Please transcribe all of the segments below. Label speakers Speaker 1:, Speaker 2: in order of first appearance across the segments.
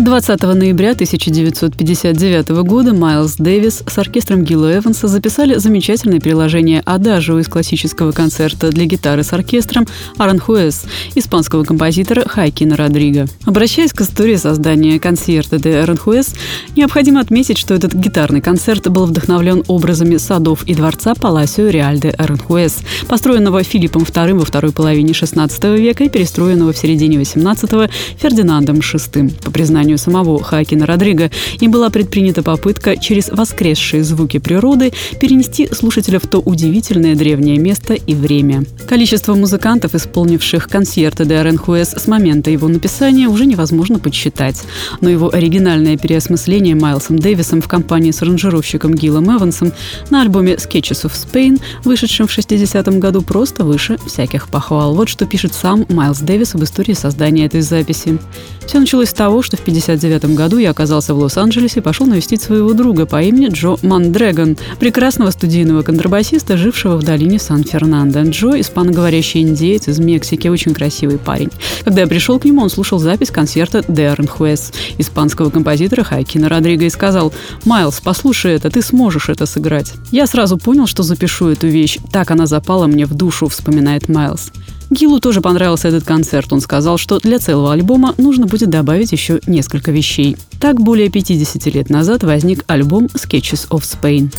Speaker 1: 20 ноября 1959 года Майлз Дэвис с оркестром Гилла Эванса записали замечательное приложение «Адажио» из классического концерта для гитары с оркестром Аранхуэс испанского композитора Хайкина Родриго. Обращаясь к истории создания концерта де Аранхуэс, необходимо отметить, что этот гитарный концерт был вдохновлен образами садов и дворца Паласио Реаль де Аранхуэс, построенного Филиппом II во второй половине XVI века и перестроенного в середине XVIII Фердинандом VI. По признанию признанию самого Хакина Родриго, им была предпринята попытка через воскресшие звуки природы перенести слушателя в то удивительное древнее место и время. Количество музыкантов, исполнивших концерты де Аренхуэс с момента его написания, уже невозможно подсчитать. Но его оригинальное переосмысление Майлсом Дэвисом в компании с аранжировщиком Гиллом Эвансом на альбоме Sketches of Spain, вышедшем в 60-м году, просто выше всяких похвал. Вот что пишет сам Майлз Дэвис об истории создания этой записи. Все началось с того, что в 1959 году я оказался в Лос-Анджелесе и пошел навестить своего друга по имени Джо Мандрегон, прекрасного студийного контрабасиста, жившего в долине Сан-Фернандо. Джо – испаноговорящий индеец из Мексики, очень красивый парень. Когда я пришел к нему, он слушал запись концерта «De Aranjuez» испанского композитора Хайкина Родриго и сказал «Майлз, послушай это, ты сможешь это сыграть». Я сразу понял, что запишу эту вещь. Так она запала мне в душу, вспоминает Майлз. Гилу тоже понравился этот концерт. Он сказал, что для целого альбома нужно будет добавить еще несколько вещей. Так, более 50 лет назад возник альбом «Sketches of Spain».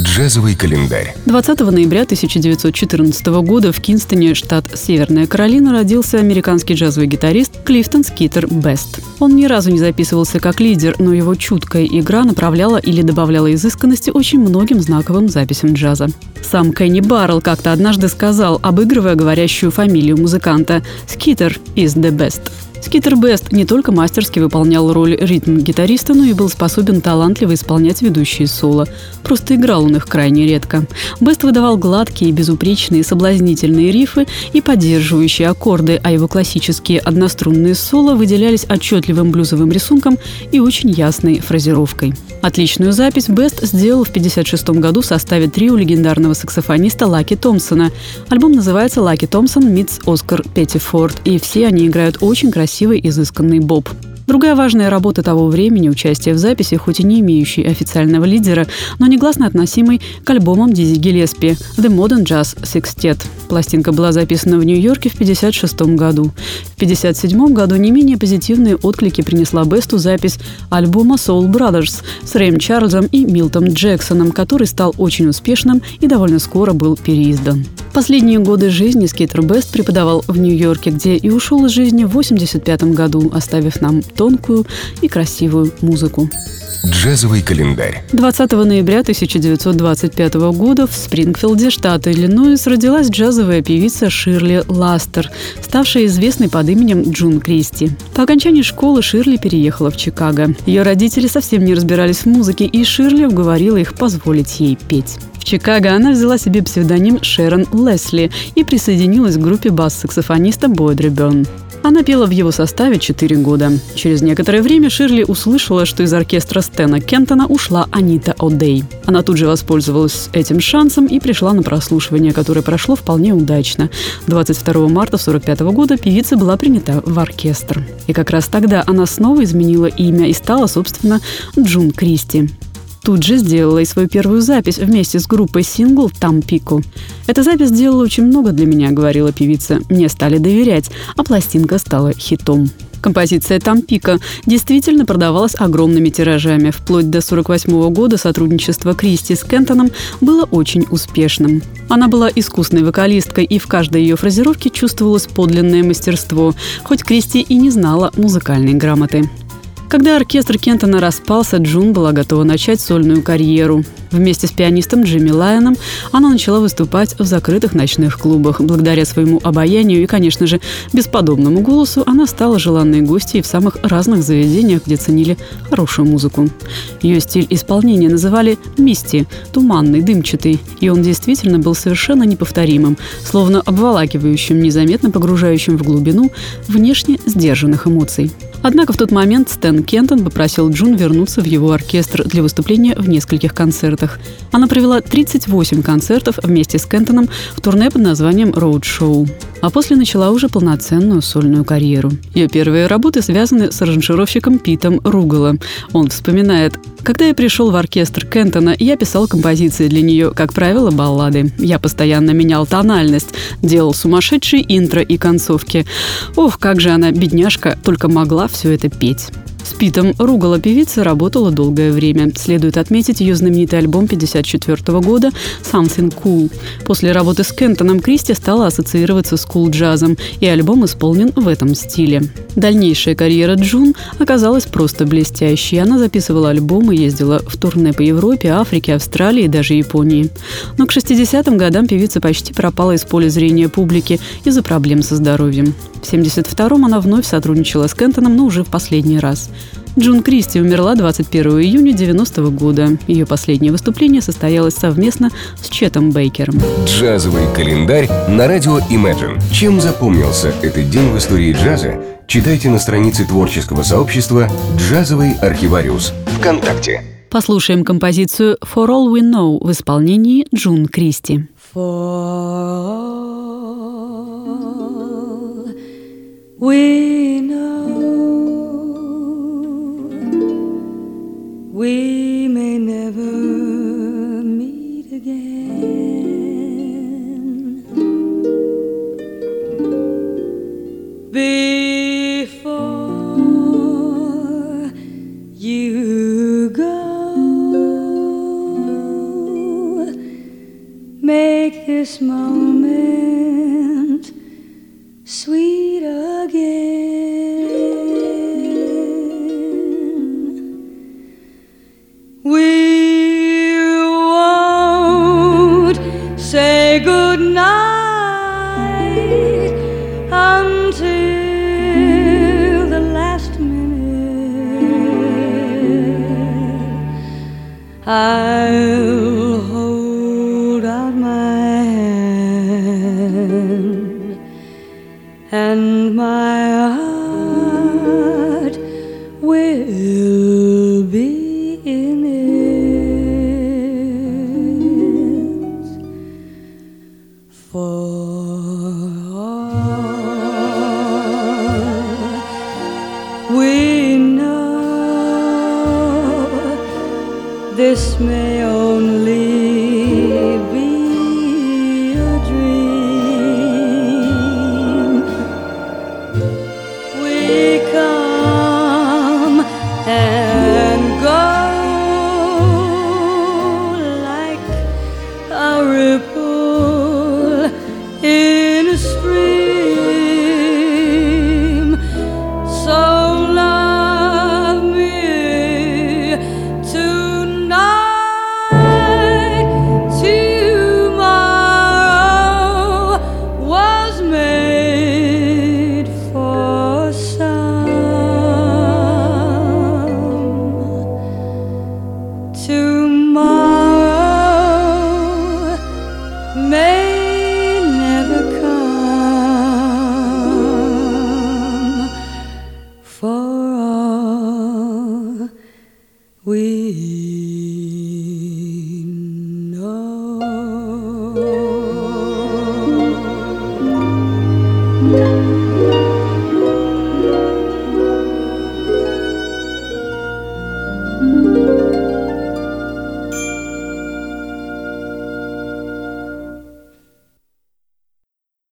Speaker 2: Джазовый календарь.
Speaker 1: 20 ноября 1914 года в Кинстоне, штат Северная Каролина, родился американский джазовый гитарист Клифтон Скитер Бест. Он ни разу не записывался как лидер, но его чуткая игра направляла или добавляла изысканности очень многим знаковым записям джаза. Сам Кенни Баррелл как-то однажды сказал, обыгрывая говорящую фамилию музыканта «Скитер is the best». Скитер Бест не только мастерски выполнял роль ритм-гитариста, но и был способен талантливо исполнять ведущие соло. Просто играл он их крайне редко. Бест выдавал гладкие, безупречные, соблазнительные рифы и поддерживающие аккорды, а его классические однострунные соло выделялись отчетливым блюзовым рисунком и очень ясной фразировкой. Отличную запись Бест сделал в 1956 году в составе трио легендарного саксофониста Лаки Томпсона. Альбом называется «Лаки Томпсон Митс Оскар Петтифорд», и все они играют очень красивый, изысканный боб. Другая важная работа того времени – участие в записи, хоть и не имеющей официального лидера, но негласно относимой к альбомам Дизи Гиллеспи «The Modern Jazz Sextet». Пластинка была записана в Нью-Йорке в 1956 году. В 1957 году не менее позитивные отклики принесла Бесту запись альбома Soul Brothers с Рэем Чарльзом и Милтом Джексоном, который стал очень успешным и довольно скоро был переиздан. Последние годы жизни Скейтер Бест преподавал в Нью-Йорке, где и ушел из жизни в 1985 году, оставив нам тонкую и красивую музыку.
Speaker 2: Джазовый календарь.
Speaker 1: 20 ноября 1925 года в Спрингфилде, штат Иллинойс, родилась джазовая певица Ширли Ластер, ставшая известной под именем Джун Кристи. По окончании школы Ширли переехала в Чикаго. Ее родители совсем не разбирались в музыке, и Ширли уговорила их позволить ей петь. В Чикаго она взяла себе псевдоним Шерон Лесли и присоединилась к группе бас-саксофониста Бойдри Берн. Она пела в его составе 4 года. Через некоторое время Ширли услышала, что из оркестра Стена Кентона ушла Анита О'Дей. Она тут же воспользовалась этим шансом и пришла на прослушивание, которое прошло вполне удачно. 22 марта 1945 года певица была принята в оркестр. И как раз тогда она снова изменила имя и стала, собственно, Джун Кристи тут же сделала и свою первую запись вместе с группой сингл «Тампику». «Эта запись сделала очень много для меня», — говорила певица. «Мне стали доверять, а пластинка стала хитом». Композиция «Тампика» действительно продавалась огромными тиражами. Вплоть до 1948 года сотрудничество Кристи с Кентоном было очень успешным. Она была искусной вокалисткой, и в каждой ее фразировке чувствовалось подлинное мастерство, хоть Кристи и не знала музыкальной грамоты. Когда оркестр Кентона распался, Джун была готова начать сольную карьеру. Вместе с пианистом Джимми Лайоном она начала выступать в закрытых ночных клубах. Благодаря своему обаянию и, конечно же, бесподобному голосу она стала желанной гостьей в самых разных заведениях, где ценили хорошую музыку. Ее стиль исполнения называли «мисти» – туманный, дымчатый, и он действительно был совершенно неповторимым, словно обволакивающим, незаметно погружающим в глубину внешне сдержанных эмоций. Однако в тот момент Стэн Кентон попросил Джун вернуться в его оркестр для выступления в нескольких концертах. Она провела 38 концертов вместе с Кентоном в турне под названием «Road Show» а после начала уже полноценную сольную карьеру. Ее первые работы связаны с аранжировщиком Питом Ругала. Он вспоминает, когда я пришел в оркестр Кентона, я писал композиции для нее, как правило, баллады. Я постоянно менял тональность, делал сумасшедшие интро и концовки. Ох, как же она, бедняжка, только могла все это петь. С Питом ругала певица работала долгое время. Следует отметить ее знаменитый альбом 1954 года «Something Cool». После работы с Кентоном Кристи стала ассоциироваться с кул-джазом, и альбом исполнен в этом стиле. Дальнейшая карьера Джун оказалась просто блестящей. Она записывала альбомы, ездила в турне по Европе, Африке, Австралии и даже Японии. Но к 60-м годам певица почти пропала из поля зрения публики из-за проблем со здоровьем. В 72-м она вновь сотрудничала с Кентоном, но уже в последний раз. Джун Кристи умерла 21 июня 90 -го года. Ее последнее выступление состоялось совместно с Четом Бейкером.
Speaker 2: Джазовый календарь на радио Imagine. Чем запомнился этот день в истории джаза, читайте на странице творческого сообщества «Джазовый архивариус» ВКонтакте.
Speaker 1: Послушаем композицию «For All We Know» в исполнении Джун Кристи. For we know we may never meet again. Before you go make this moment sweet I'll hold out my hand and my heart will be in it for we this may only